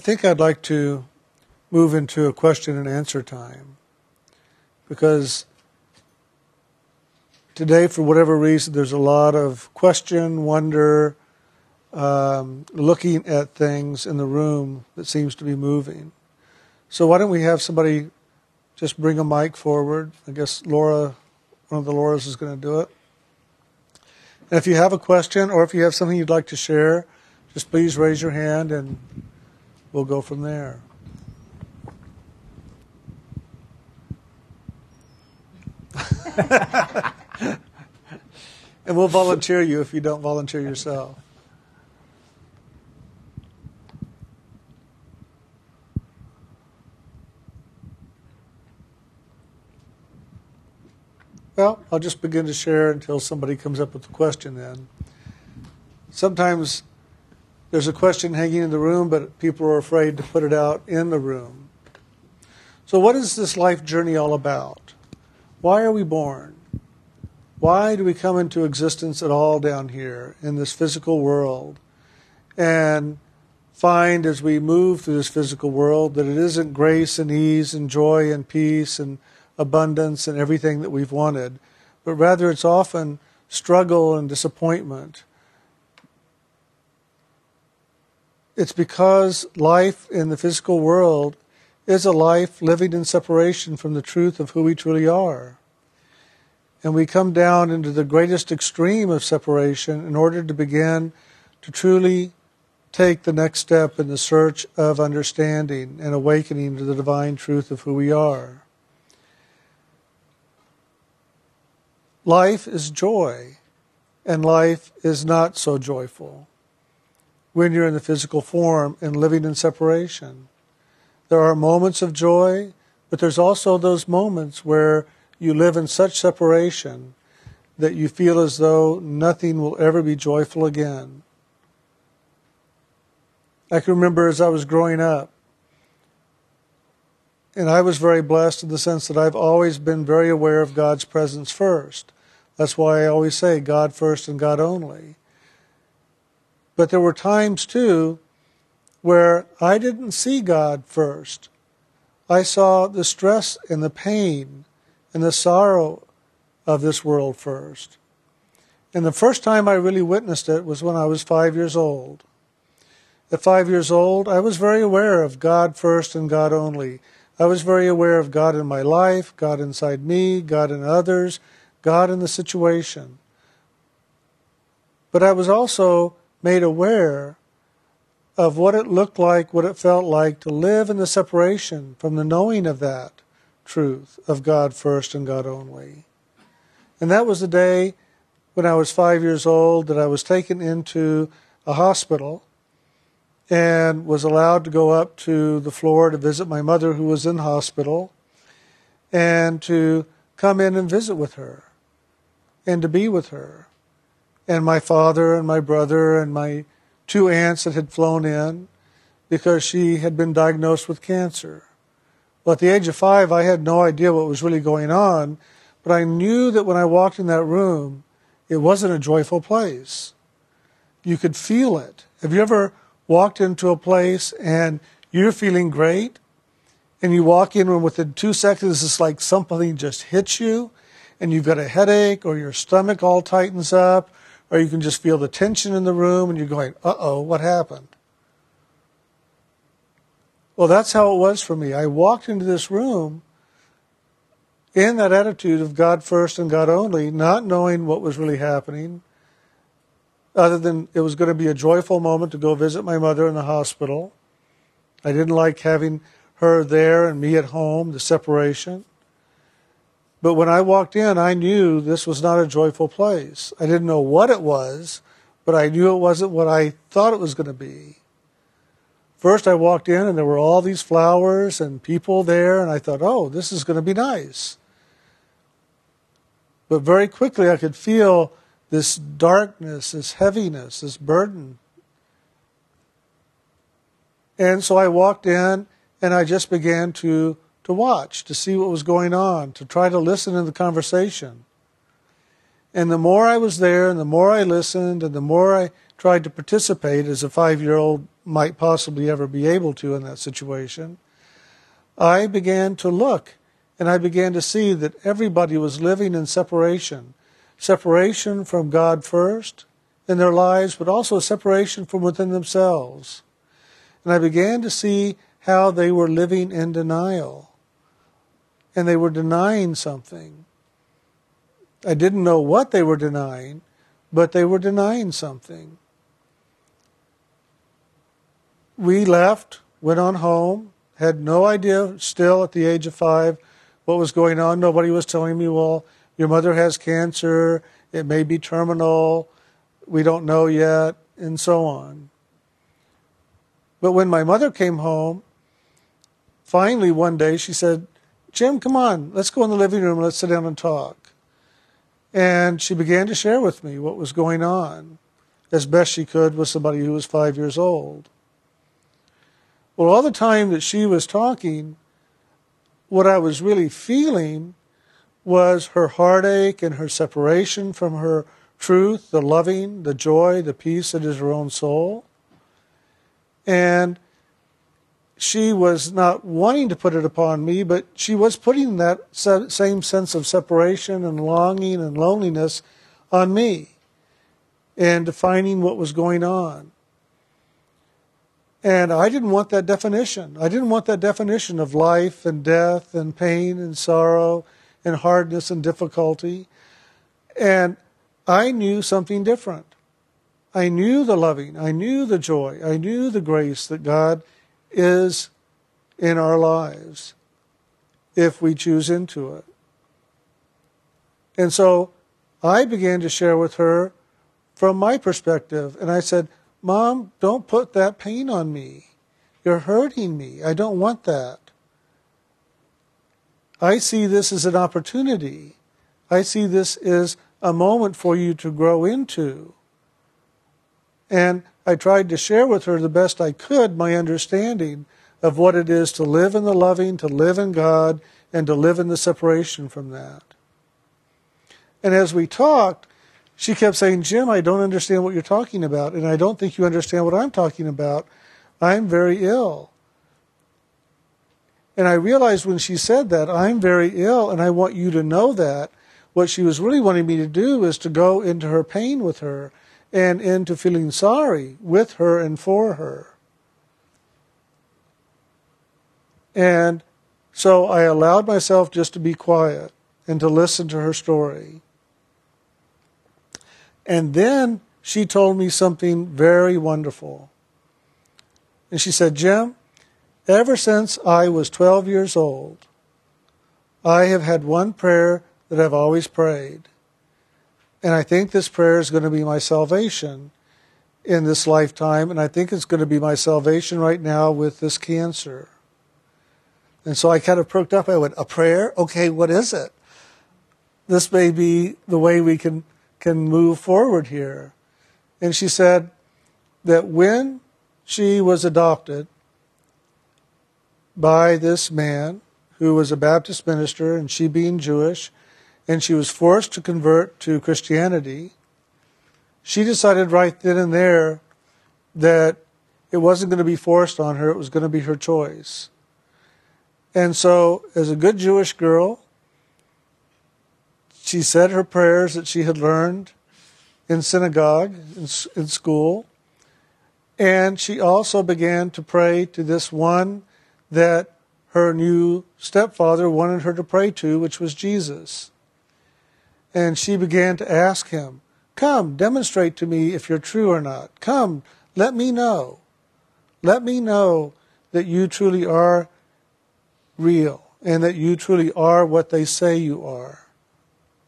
I think I'd like to move into a question and answer time because today, for whatever reason, there's a lot of question, wonder, um, looking at things in the room that seems to be moving. So, why don't we have somebody just bring a mic forward? I guess Laura, one of the Lauras, is going to do it. And if you have a question or if you have something you'd like to share, just please raise your hand and we'll go from there. and we'll volunteer you if you don't volunteer yourself. Well, I'll just begin to share until somebody comes up with a question then. Sometimes there's a question hanging in the room, but people are afraid to put it out in the room. So, what is this life journey all about? Why are we born? Why do we come into existence at all down here in this physical world? And find as we move through this physical world that it isn't grace and ease and joy and peace and abundance and everything that we've wanted, but rather it's often struggle and disappointment. It's because life in the physical world is a life living in separation from the truth of who we truly are. And we come down into the greatest extreme of separation in order to begin to truly take the next step in the search of understanding and awakening to the divine truth of who we are. Life is joy, and life is not so joyful when you're in the physical form and living in separation. There are moments of joy, but there's also those moments where you live in such separation that you feel as though nothing will ever be joyful again. I can remember as I was growing up, and I was very blessed in the sense that I've always been very aware of God's presence first. That's why I always say God first and God only. But there were times too where I didn't see God first. I saw the stress and the pain and the sorrow of this world first. And the first time I really witnessed it was when I was five years old. At five years old, I was very aware of God first and God only. I was very aware of God in my life, God inside me, God in others, God in the situation. But I was also made aware of what it looked like, what it felt like to live in the separation from the knowing of that truth of God first and God only. And that was the day when I was five years old that I was taken into a hospital and was allowed to go up to the floor to visit my mother, who was in hospital, and to come in and visit with her and to be with her. And my father and my brother and my two aunts that had flown in because she had been diagnosed with cancer. Well, at the age of five, I had no idea what was really going on, but I knew that when I walked in that room, it wasn't a joyful place. You could feel it. Have you ever walked into a place and you're feeling great, and you walk in and within two seconds it's like something just hits you, and you've got a headache, or your stomach all tightens up, or you can just feel the tension in the room, and you're going, "Uh oh, what happened?" Well, that's how it was for me. I walked into this room in that attitude of God first and God only, not knowing what was really happening, other than it was going to be a joyful moment to go visit my mother in the hospital. I didn't like having her there and me at home, the separation. But when I walked in, I knew this was not a joyful place. I didn't know what it was, but I knew it wasn't what I thought it was going to be. First, I walked in and there were all these flowers and people there, and I thought, oh, this is going to be nice. But very quickly, I could feel this darkness, this heaviness, this burden. And so I walked in and I just began to, to watch, to see what was going on, to try to listen in the conversation. And the more I was there and the more I listened and the more I tried to participate as a five year old might possibly ever be able to in that situation, I began to look and I began to see that everybody was living in separation separation from God first in their lives, but also separation from within themselves. And I began to see how they were living in denial. And they were denying something. I didn't know what they were denying, but they were denying something. We left, went on home, had no idea still at the age of five what was going on. Nobody was telling me, well, your mother has cancer, it may be terminal, we don't know yet, and so on. But when my mother came home, finally one day she said, Jim, come on, let's go in the living room, let's sit down and talk. And she began to share with me what was going on as best she could with somebody who was five years old. Well, all the time that she was talking, what I was really feeling was her heartache and her separation from her truth, the loving, the joy, the peace that is her own soul. And she was not wanting to put it upon me, but she was putting that same sense of separation and longing and loneliness on me and defining what was going on. And I didn't want that definition. I didn't want that definition of life and death and pain and sorrow and hardness and difficulty. And I knew something different. I knew the loving, I knew the joy, I knew the grace that God is in our lives if we choose into it. And so I began to share with her from my perspective. And I said, Mom, don't put that pain on me. You're hurting me. I don't want that. I see this as an opportunity. I see this as a moment for you to grow into. And I tried to share with her the best I could my understanding of what it is to live in the loving, to live in God, and to live in the separation from that. And as we talked, she kept saying, Jim, I don't understand what you're talking about, and I don't think you understand what I'm talking about. I'm very ill. And I realized when she said that, I'm very ill, and I want you to know that. What she was really wanting me to do is to go into her pain with her and into feeling sorry with her and for her. And so I allowed myself just to be quiet and to listen to her story. And then she told me something very wonderful. And she said, Jim, ever since I was 12 years old, I have had one prayer that I've always prayed. And I think this prayer is going to be my salvation in this lifetime, and I think it's going to be my salvation right now with this cancer. And so I kind of perked up. I went, A prayer? Okay, what is it? This may be the way we can, can move forward here. And she said that when she was adopted by this man who was a Baptist minister, and she being Jewish, and she was forced to convert to Christianity, she decided right then and there that it wasn't going to be forced on her, it was going to be her choice. And so, as a good Jewish girl, she said her prayers that she had learned in synagogue, in, in school, and she also began to pray to this one that her new stepfather wanted her to pray to, which was Jesus. And she began to ask him, Come, demonstrate to me if you're true or not. Come, let me know. Let me know that you truly are real and that you truly are what they say you are.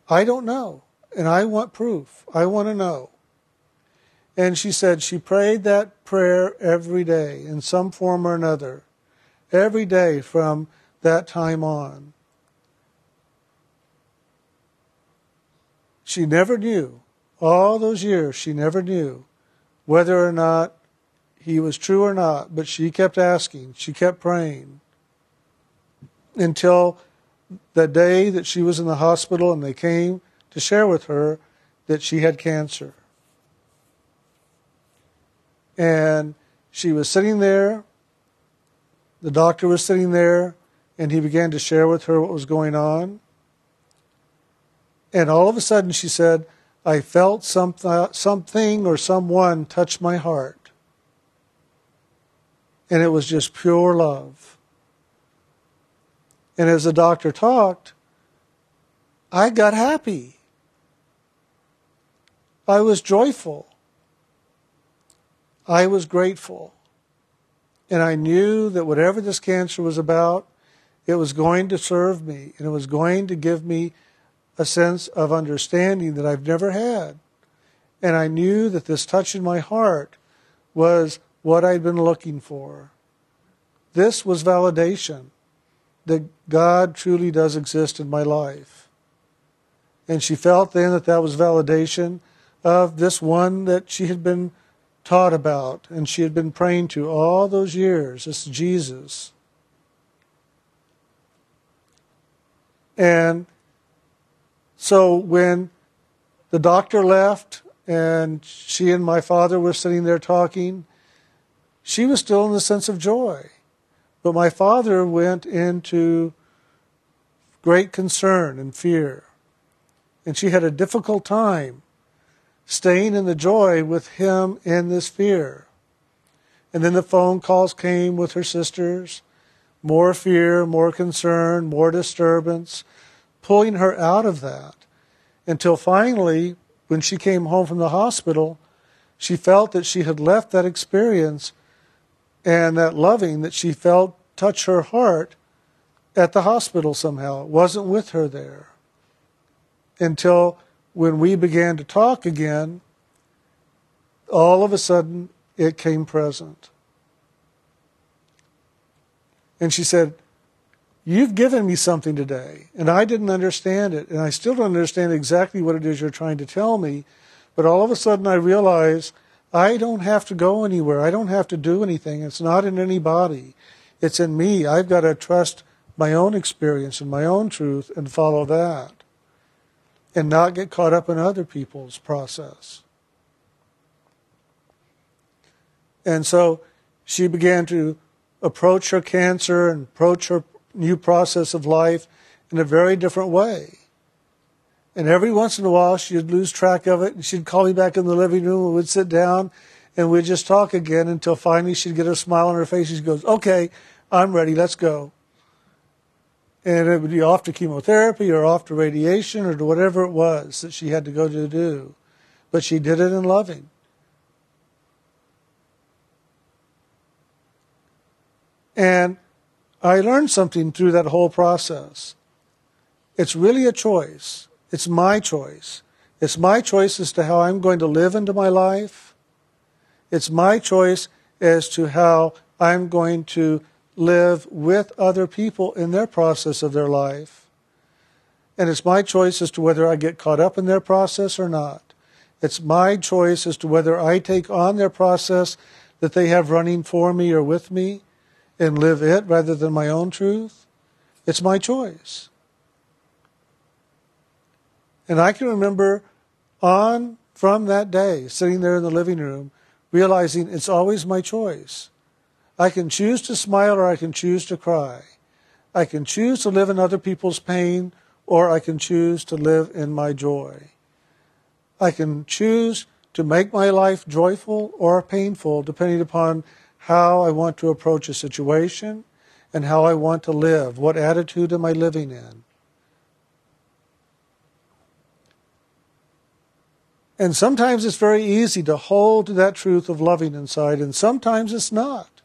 I don't know, and I want proof. I want to know. And she said she prayed that prayer every day in some form or another, every day from that time on. She never knew, all those years, she never knew whether or not he was true or not, but she kept asking, she kept praying until the day that she was in the hospital and they came to share with her that she had cancer. And she was sitting there, the doctor was sitting there, and he began to share with her what was going on. And all of a sudden she said, I felt uh, something or someone touch my heart. And it was just pure love. And as the doctor talked, I got happy. I was joyful. I was grateful. And I knew that whatever this cancer was about, it was going to serve me and it was going to give me a sense of understanding that I've never had. And I knew that this touch in my heart was what I'd been looking for. This was validation that God truly does exist in my life. And she felt then that that was validation of this one that she had been taught about and she had been praying to all those years, this Jesus. And so when the doctor left and she and my father were sitting there talking, she was still in the sense of joy. But my father went into great concern and fear. And she had a difficult time staying in the joy with him in this fear. And then the phone calls came with her sisters more fear, more concern, more disturbance pulling her out of that until finally, when she came home from the hospital, she felt that she had left that experience and that loving that she felt touch her heart at the hospital somehow. It wasn't with her there. Until when we began to talk again, all of a sudden it came present. And she said, You've given me something today, and I didn't understand it, and I still don't understand exactly what it is you're trying to tell me. But all of a sudden, I realize I don't have to go anywhere. I don't have to do anything. It's not in anybody, it's in me. I've got to trust my own experience and my own truth and follow that, and not get caught up in other people's process. And so she began to approach her cancer and approach her new process of life in a very different way. And every once in a while, she'd lose track of it, and she'd call me back in the living room, and we'd sit down, and we'd just talk again until finally she'd get a smile on her face. She goes, "Okay, I'm ready. Let's go." And it would be off to chemotherapy, or off to radiation, or to whatever it was that she had to go to do. But she did it in loving. And I learned something through that whole process. It's really a choice. It's my choice. It's my choice as to how I'm going to live into my life. It's my choice as to how I'm going to live with other people in their process of their life. And it's my choice as to whether I get caught up in their process or not. It's my choice as to whether I take on their process that they have running for me or with me and live it rather than my own truth, it's my choice. And I can remember on from that day, sitting there in the living room, realizing it's always my choice. I can choose to smile or I can choose to cry. I can choose to live in other people's pain or I can choose to live in my joy. I can choose to make my life joyful or painful depending upon how I want to approach a situation and how I want to live. What attitude am I living in? And sometimes it's very easy to hold to that truth of loving inside, and sometimes it's not.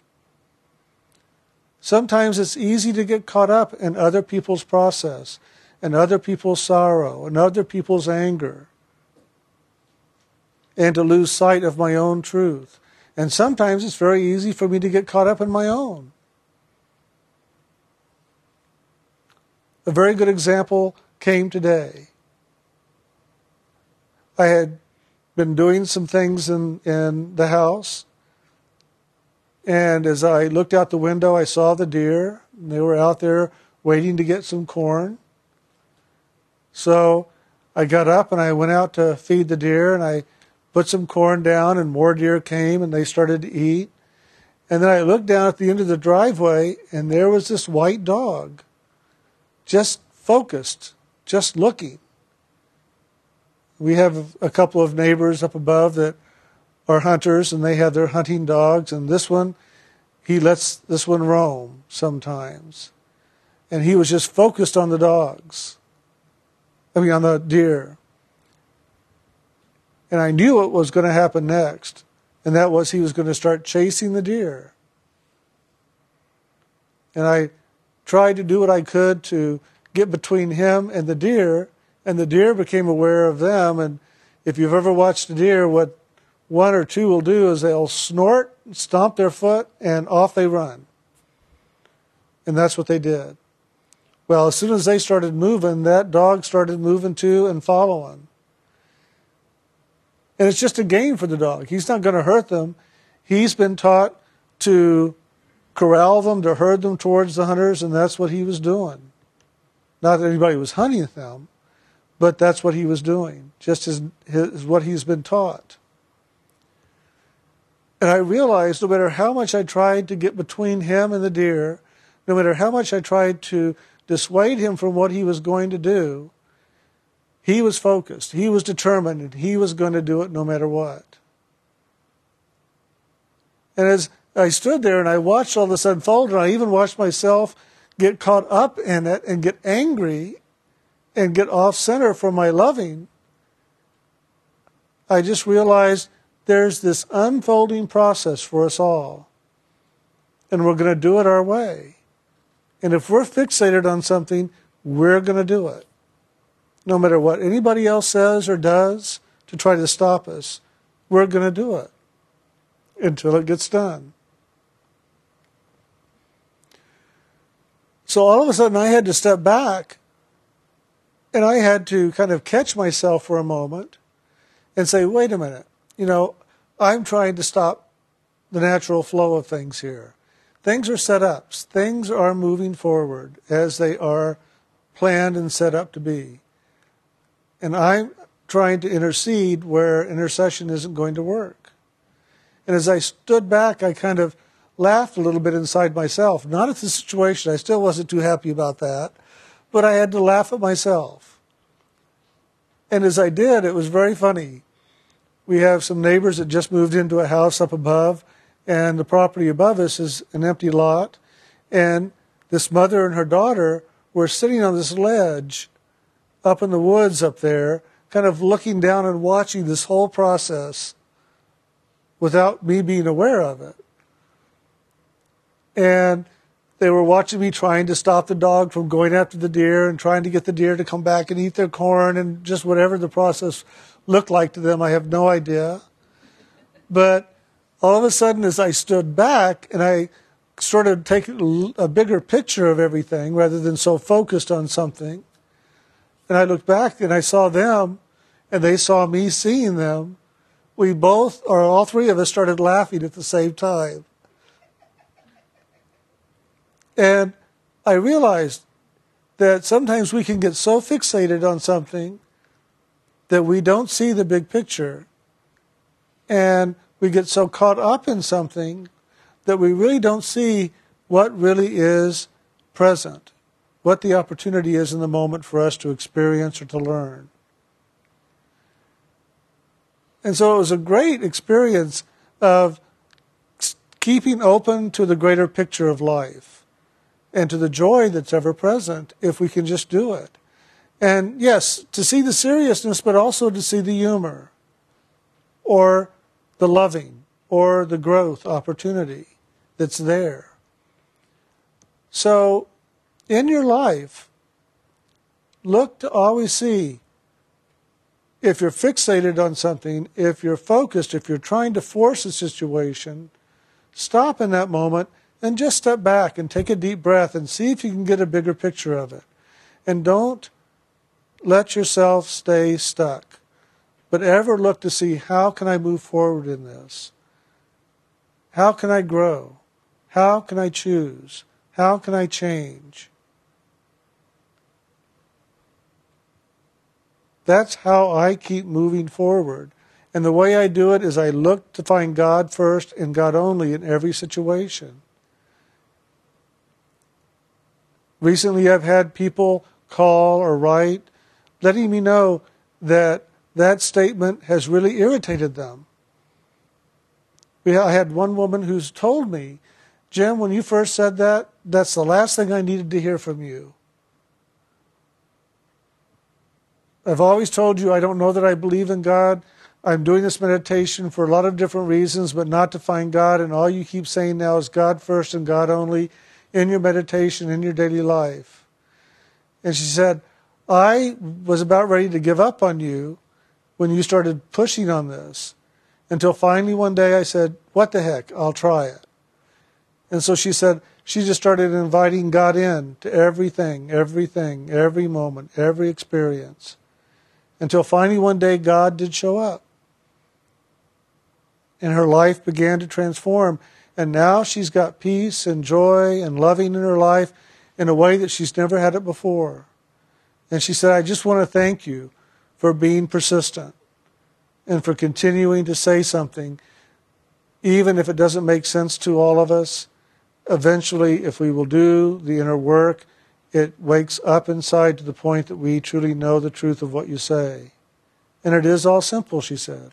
Sometimes it's easy to get caught up in other people's process, and other people's sorrow, and other people's anger, and to lose sight of my own truth. And sometimes it's very easy for me to get caught up in my own. A very good example came today. I had been doing some things in, in the house, and as I looked out the window, I saw the deer. They were out there waiting to get some corn. So I got up and I went out to feed the deer, and I put some corn down, and more deer came and they started to eat. And then I looked down at the end of the driveway, and there was this white dog, just focused, just looking. We have a couple of neighbors up above that are hunters, and they have their hunting dogs, and this one, he lets this one roam sometimes. And he was just focused on the dogs. I mean, on the deer. And I knew what was going to happen next, and that was he was going to start chasing the deer. And I tried to do what I could to get between him and the deer, and the deer became aware of them. And if you've ever watched a deer, what one or two will do is they'll snort, stomp their foot, and off they run. And that's what they did. Well, as soon as they started moving, that dog started moving too and following. And it's just a game for the dog. He's not going to hurt them. He's been taught to corral them, to herd them towards the hunters, and that's what he was doing. Not that anybody was hunting them, but that's what he was doing, just as, his, what he's been taught. And I realized no matter how much I tried to get between him and the deer, no matter how much I tried to dissuade him from what he was going to do, he was focused, he was determined, and he was going to do it no matter what. And as I stood there and I watched all this unfold, and I even watched myself get caught up in it and get angry and get off center from my loving, I just realized there's this unfolding process for us all. And we're going to do it our way. And if we're fixated on something, we're going to do it no matter what anybody else says or does to try to stop us, we're going to do it until it gets done. So all of a sudden, I had to step back and I had to kind of catch myself for a moment and say, wait a minute, you know, I'm trying to stop the natural flow of things here. Things are set up, things are moving forward as they are planned and set up to be. And I'm trying to intercede where intercession isn't going to work. And as I stood back, I kind of laughed a little bit inside myself. Not at the situation, I still wasn't too happy about that, but I had to laugh at myself. And as I did, it was very funny. We have some neighbors that just moved into a house up above, and the property above us is an empty lot. And this mother and her daughter were sitting on this ledge up in the woods up there, kind of looking down and watching this whole process without me being aware of it. And they were watching me trying to stop the dog from going after the deer and trying to get the deer to come back and eat their corn and just whatever the process looked like to them, I have no idea. But all of a sudden, as I stood back and I sort of take a bigger picture of everything rather than so focused on something, and I looked back and I saw them, and they saw me seeing them. We both, or all three of us, started laughing at the same time. And I realized that sometimes we can get so fixated on something that we don't see the big picture. And we get so caught up in something that we really don't see what really is present what the opportunity is in the moment for us to experience or to learn. And so it was a great experience of keeping open to the greater picture of life and to the joy that's ever present if we can just do it. And yes, to see the seriousness, but also to see the humor or the loving or the growth opportunity that's there. So in your life, look to always see if you're fixated on something, if you're focused, if you're trying to force a situation, stop in that moment and just step back and take a deep breath and see if you can get a bigger picture of it. And don't let yourself stay stuck, but ever look to see how can I move forward in this? How can I grow? How can I choose? How can I change? That's how I keep moving forward. And the way I do it is I look to find God first and God only in every situation. Recently, I've had people call or write letting me know that that statement has really irritated them. I had one woman who's told me, Jim, when you first said that, that's the last thing I needed to hear from you. I've always told you I don't know that I believe in God. I'm doing this meditation for a lot of different reasons, but not to find God. And all you keep saying now is God first and God only in your meditation, in your daily life. And she said, I was about ready to give up on you when you started pushing on this until finally one day I said, What the heck? I'll try it. And so she said, she just started inviting God in to everything, everything, every moment, every experience. Until finally one day God did show up. And her life began to transform. And now she's got peace and joy and loving in her life in a way that she's never had it before. And she said, I just want to thank you for being persistent and for continuing to say something, even if it doesn't make sense to all of us. Eventually, if we will do the inner work, it wakes up inside to the point that we truly know the truth of what you say. And it is all simple, she said.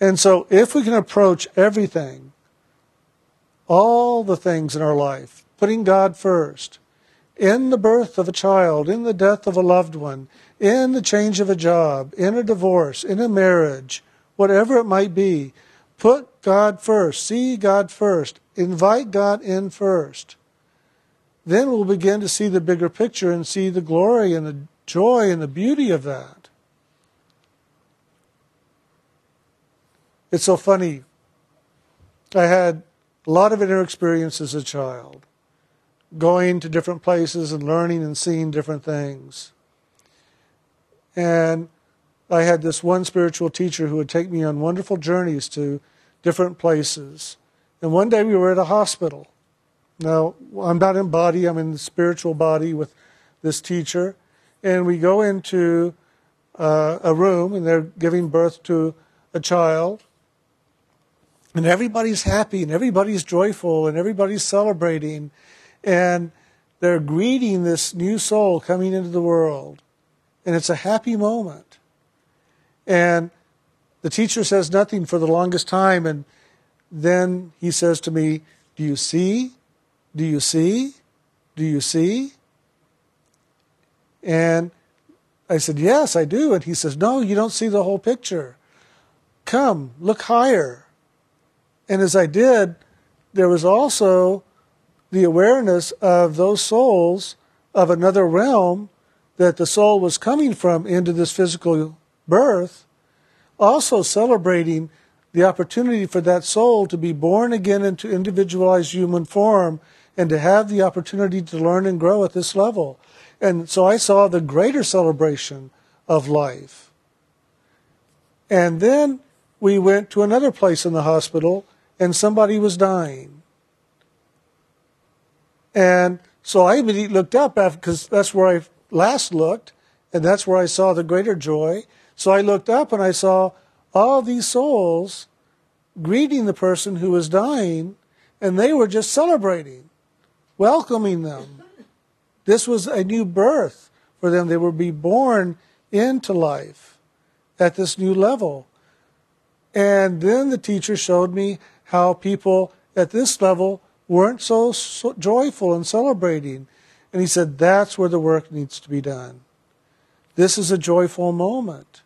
And so, if we can approach everything, all the things in our life, putting God first, in the birth of a child, in the death of a loved one, in the change of a job, in a divorce, in a marriage, whatever it might be, put God first, see God first, invite God in first. Then we'll begin to see the bigger picture and see the glory and the joy and the beauty of that. It's so funny. I had a lot of inner experience as a child going to different places and learning and seeing different things. And I had this one spiritual teacher who would take me on wonderful journeys to different places. And one day we were at a hospital. Now, I'm not in body, I'm in the spiritual body with this teacher. And we go into uh, a room and they're giving birth to a child. And everybody's happy and everybody's joyful and everybody's celebrating and they're greeting this new soul coming into the world. And it's a happy moment. And the teacher says nothing for the longest time. And then he says to me, Do you see? Do you see? Do you see? And I said, Yes, I do. And he says, No, you don't see the whole picture. Come, look higher. And as I did, there was also the awareness of those souls of another realm that the soul was coming from into this physical birth, also celebrating the opportunity for that soul to be born again into individualized human form and to have the opportunity to learn and grow at this level. And so I saw the greater celebration of life. And then we went to another place in the hospital and somebody was dying. And so I immediately looked up because that's where I last looked, and that's where I saw the greater joy. So I looked up and I saw all these souls greeting the person who was dying, and they were just celebrating, welcoming them. This was a new birth for them. They would be born into life at this new level. And then the teacher showed me how people at this level weren't so, so joyful and celebrating. And he said, that's where the work needs to be done. This is a joyful moment.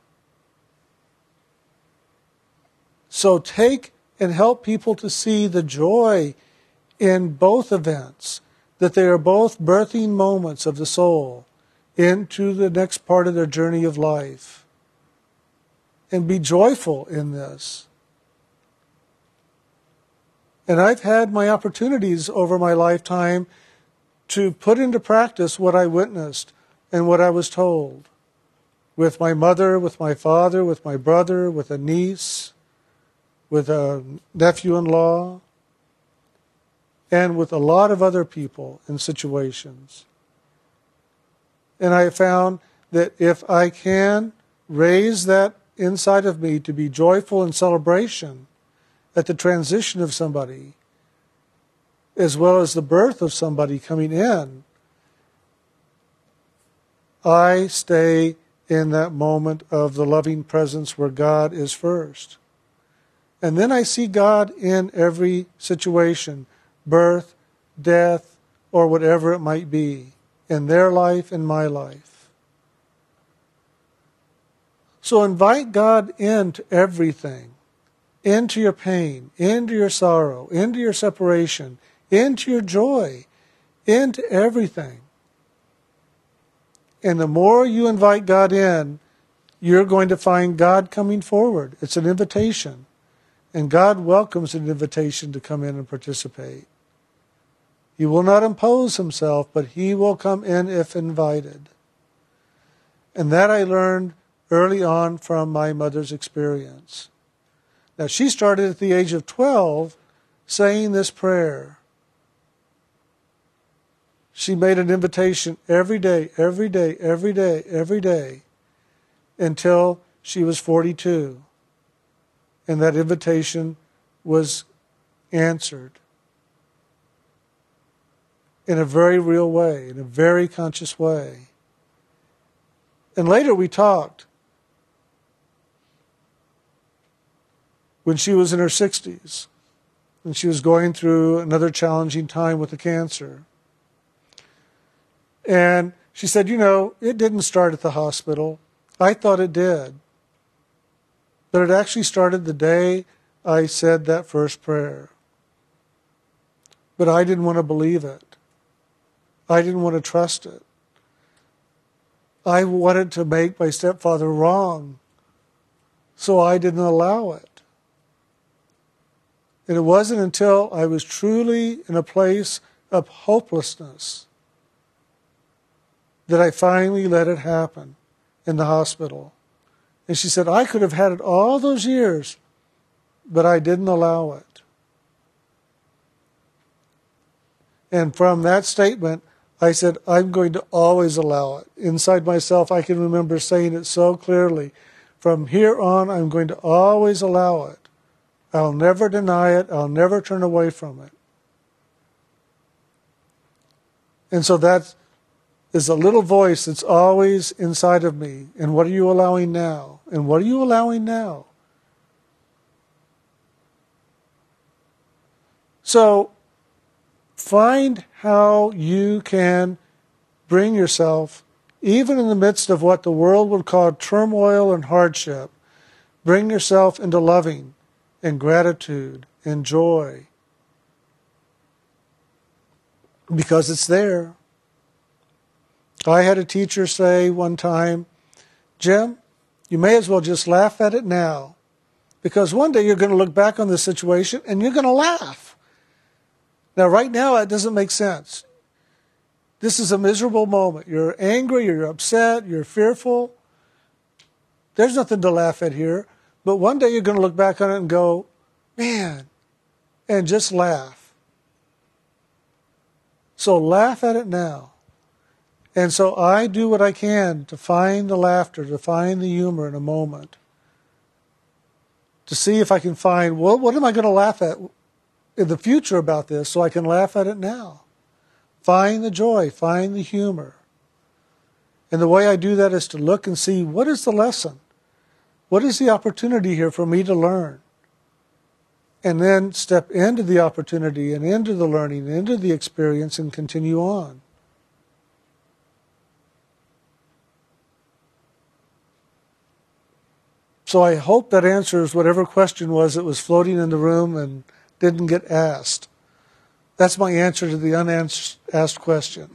So take and help people to see the joy in both events, that they are both birthing moments of the soul into the next part of their journey of life. And be joyful in this. And I've had my opportunities over my lifetime to put into practice what I witnessed and what I was told. With my mother, with my father, with my brother, with a niece, with a nephew in law, and with a lot of other people in situations. And I found that if I can raise that inside of me to be joyful in celebration at the transition of somebody, as well as the birth of somebody coming in, I stay in that moment of the loving presence where God is first. And then I see God in every situation birth, death, or whatever it might be, in their life and my life. So invite God into everything into your pain, into your sorrow, into your separation, into your joy, into everything. And the more you invite God in, you're going to find God coming forward. It's an invitation. And God welcomes an invitation to come in and participate. He will not impose himself, but he will come in if invited. And that I learned early on from my mother's experience. Now, she started at the age of 12 saying this prayer. She made an invitation every day, every day, every day, every day until she was 42. And that invitation was answered in a very real way, in a very conscious way. And later we talked when she was in her 60s and she was going through another challenging time with the cancer. And she said, You know, it didn't start at the hospital. I thought it did. But it actually started the day I said that first prayer. But I didn't want to believe it. I didn't want to trust it. I wanted to make my stepfather wrong, so I didn't allow it. And it wasn't until I was truly in a place of hopelessness that I finally let it happen in the hospital. And she said, I could have had it all those years, but I didn't allow it. And from that statement, I said, I'm going to always allow it. Inside myself, I can remember saying it so clearly. From here on, I'm going to always allow it. I'll never deny it. I'll never turn away from it. And so that is a little voice that's always inside of me. And what are you allowing now? And what are you allowing now? So find how you can bring yourself, even in the midst of what the world would call turmoil and hardship, bring yourself into loving and gratitude and joy because it's there. I had a teacher say one time, Jim, you may as well just laugh at it now because one day you're going to look back on this situation and you're going to laugh. Now, right now, that doesn't make sense. This is a miserable moment. You're angry, you're upset, you're fearful. There's nothing to laugh at here. But one day you're going to look back on it and go, man, and just laugh. So laugh at it now. And so I do what I can to find the laughter, to find the humor in a moment, to see if I can find, well, what am I going to laugh at in the future about this so I can laugh at it now? Find the joy, find the humor. And the way I do that is to look and see what is the lesson? What is the opportunity here for me to learn? And then step into the opportunity and into the learning, into the experience, and continue on. So I hope that answers whatever question was that was floating in the room and didn't get asked. That's my answer to the unasked question.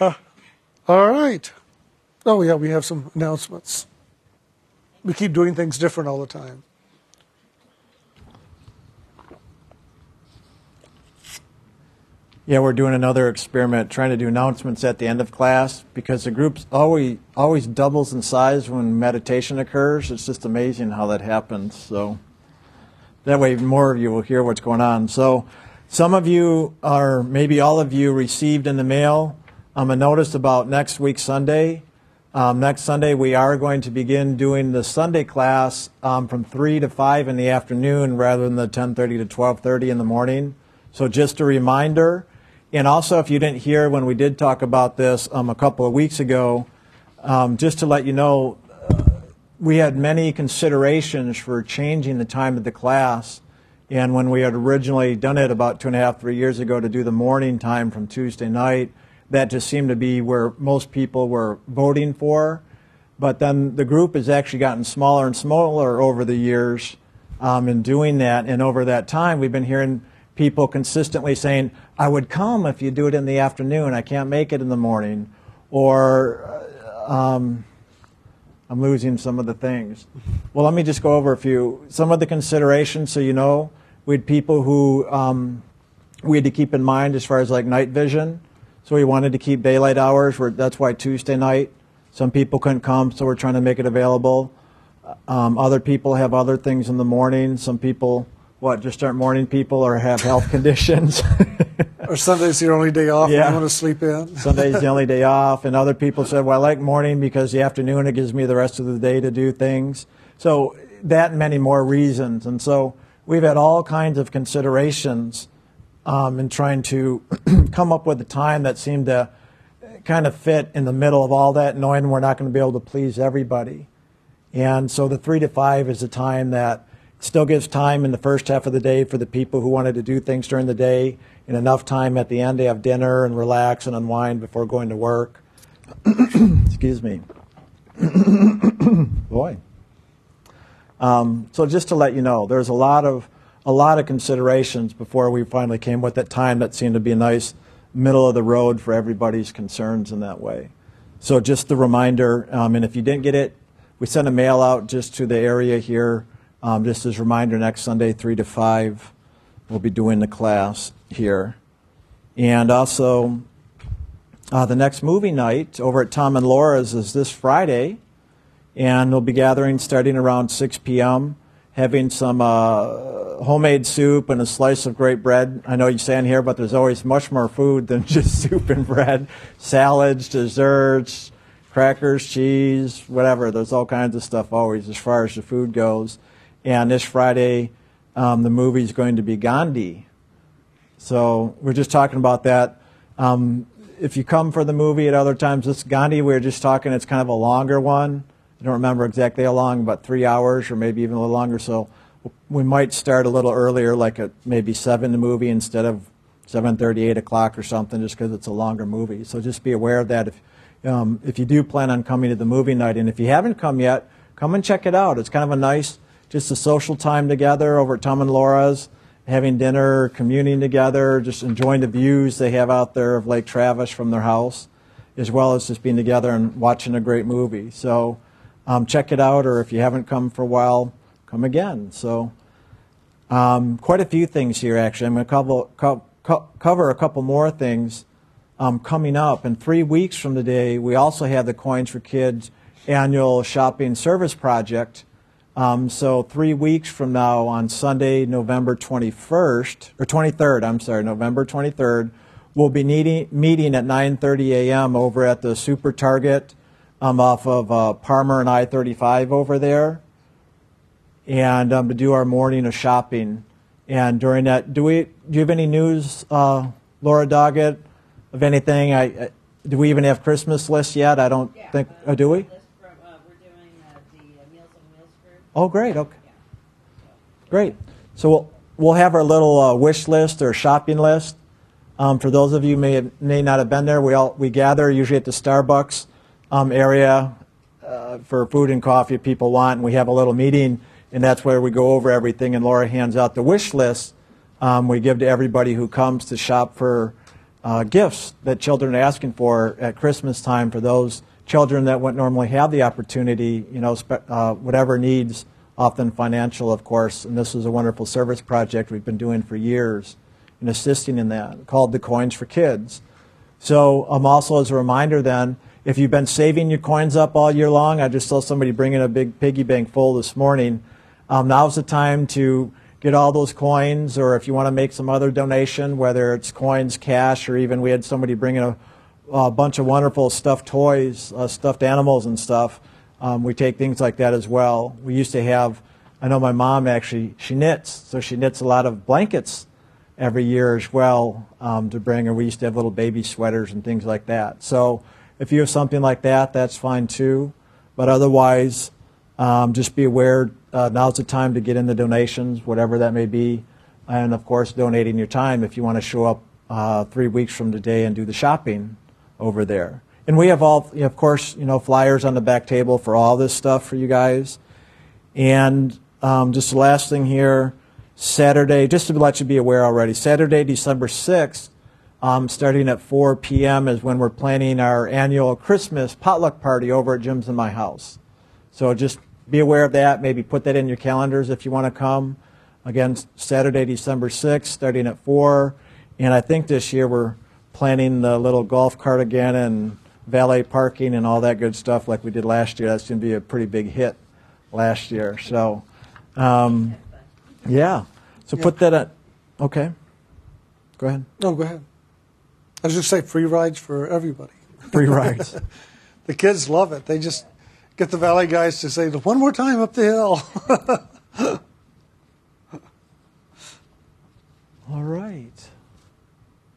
uh, all right. Oh, yeah, we have some announcements. We keep doing things different all the time. Yeah, we're doing another experiment, trying to do announcements at the end of class because the group always always doubles in size when meditation occurs. It's just amazing how that happens. So that way, more of you will hear what's going on. So some of you are, maybe all of you, received in the mail Um, a notice about next week Sunday. Um, next Sunday we are going to begin doing the Sunday class um, from three to five in the afternoon rather than the 10:30 to 12:30 in the morning. So just a reminder. And also, if you didn't hear when we did talk about this um, a couple of weeks ago, um, just to let you know, uh, we had many considerations for changing the time of the class. And when we had originally done it about two and a half, three years ago to do the morning time from Tuesday night, that just seemed to be where most people were voting for. But then the group has actually gotten smaller and smaller over the years um, in doing that. And over that time, we've been hearing people consistently saying, I would come if you do it in the afternoon. I can't make it in the morning. Or, uh, um, I'm losing some of the things. Well, let me just go over a few. Some of the considerations so you know we had people who um, we had to keep in mind as far as like night vision. So we wanted to keep daylight hours. Where that's why Tuesday night. Some people couldn't come, so we're trying to make it available. Um, other people have other things in the morning. Some people, what, just aren't morning people or have health conditions. or Sunday's your only day off Yeah. you want to sleep in. Sunday's the only day off, and other people said, "Well, I like morning because the afternoon it gives me the rest of the day to do things." So that and many more reasons, and so we've had all kinds of considerations um, in trying to come up with a time that seemed to kind of fit in the middle of all that, knowing we're not going to be able to please everybody. And so the three to five is a time that still gives time in the first half of the day for the people who wanted to do things during the day, and enough time at the end to have dinner and relax and unwind before going to work. Excuse me. Boy. Um, so just to let you know, there's a lot of a lot of considerations before we finally came with that time that seemed to be a nice middle of the road for everybody's concerns in that way. So just the reminder, um, and if you didn't get it, we sent a mail out just to the area here, um, just as a reminder. Next Sunday, three to five, we'll be doing the class here, and also uh, the next movie night over at Tom and Laura's is this Friday, and we'll be gathering starting around 6 p.m., having some uh, homemade soup and a slice of great bread. I know you stand here, but there's always much more food than just soup and bread. Salads, desserts, crackers, cheese, whatever. There's all kinds of stuff always as far as the food goes. And this Friday, um, the is going to be Gandhi. So we're just talking about that. Um, if you come for the movie at other times, this Gandhi, we were just talking, it's kind of a longer one. I don't remember exactly how long, about three hours or maybe even a little longer. So we might start a little earlier, like at maybe 7 the movie instead of 7.30, 8 o'clock or something, just because it's a longer movie. So just be aware of that if, um, if you do plan on coming to the movie night. And if you haven't come yet, come and check it out. It's kind of a nice, just a social time together over at Tom and Laura's, having dinner, communing together, just enjoying the views they have out there of Lake Travis from their house, as well as just being together and watching a great movie. So um, check it out, or if you haven't come for a while, come again. So um, quite a few things here, actually. I'm going to cover, co- co- cover a couple more things um, coming up. In three weeks from today, we also have the Coins for Kids annual shopping service project. Um, so three weeks from now, on Sunday, November 21st or 23rd, I'm sorry, November 23rd, we'll be needing, meeting at 9:30 a.m. over at the Super Target um, off of uh, Parmer and I-35 over there, and um, to do our morning of shopping. And during that, do we do you have any news, uh, Laura Doggett, of anything? I, I, do we even have Christmas lists yet? I don't Yeah, think. uh, Oh, do we? list from, uh, We're doing uh, the uh, Meals on Wheels group. Oh, great. Okay. Great. So we'll, we'll have our little uh, wish list or shopping list. Um, for those of you may, have, may not have been there, we, all, we gather usually at the Starbucks um, area uh, for food and coffee people want, and we have a little meeting, and that's where we go over everything, and Laura hands out the wish list um, we give to everybody who comes to shop for uh, gifts that children are asking for at Christmas time for those children that wouldn't normally have the opportunity, you know, uh, whatever needs, often financial, of course. And this is a wonderful service project we've been doing for years and assisting in that, called the Coins for Kids. So um, also as a reminder then, if you've been saving your coins up all year long, I just saw somebody bringing a big piggy bank full this morning. Um, now's the time to get all those coins, or if you want to make some other donation, whether it's coins, cash, or even we had somebody bringing a, a bunch of wonderful stuffed toys, uh, stuffed animals, and stuff. Um, we take things like that as well. We used to have, I know my mom actually, she knits, so she knits a lot of blankets every year as well um, to bring, or we used to have little baby sweaters and things like that. So if you have something like that, that's fine too. But otherwise, um, just be aware uh, now's the time to get in the donations, whatever that may be. And of course, donating your time if you want to show up uh, three weeks from today and do the shopping over there. And we have all, you know, of course, you know, flyers on the back table for all this stuff for you guys. And um, just the last thing here, Saturday, just to let you be aware already, Saturday, December 6th, um, starting at 4 p.m. is when we're planning our annual Christmas potluck party over at Jim's in My House. So just be aware of that. Maybe put that in your calendars if you want to come. Again, Saturday, December 6th, starting at 4. And I think this year we're planning the little golf cart again and valet parking and all that good stuff like we did last year. That's going to be a pretty big hit last year. So, um, yeah. So Yeah. put that at, okay. Go ahead. No, go ahead. I was just say free rides for everybody. Free rides. The kids love it. They just get the valet guys to say one more time up the hill. all right.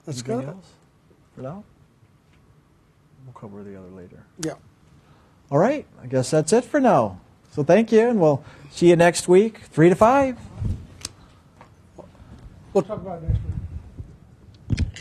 That's Anything good. else now. We'll cover the other later. Yeah. All right. I guess that's it for now. So thank you, and we'll see you next week, 3 to 5. We'll talk about next week.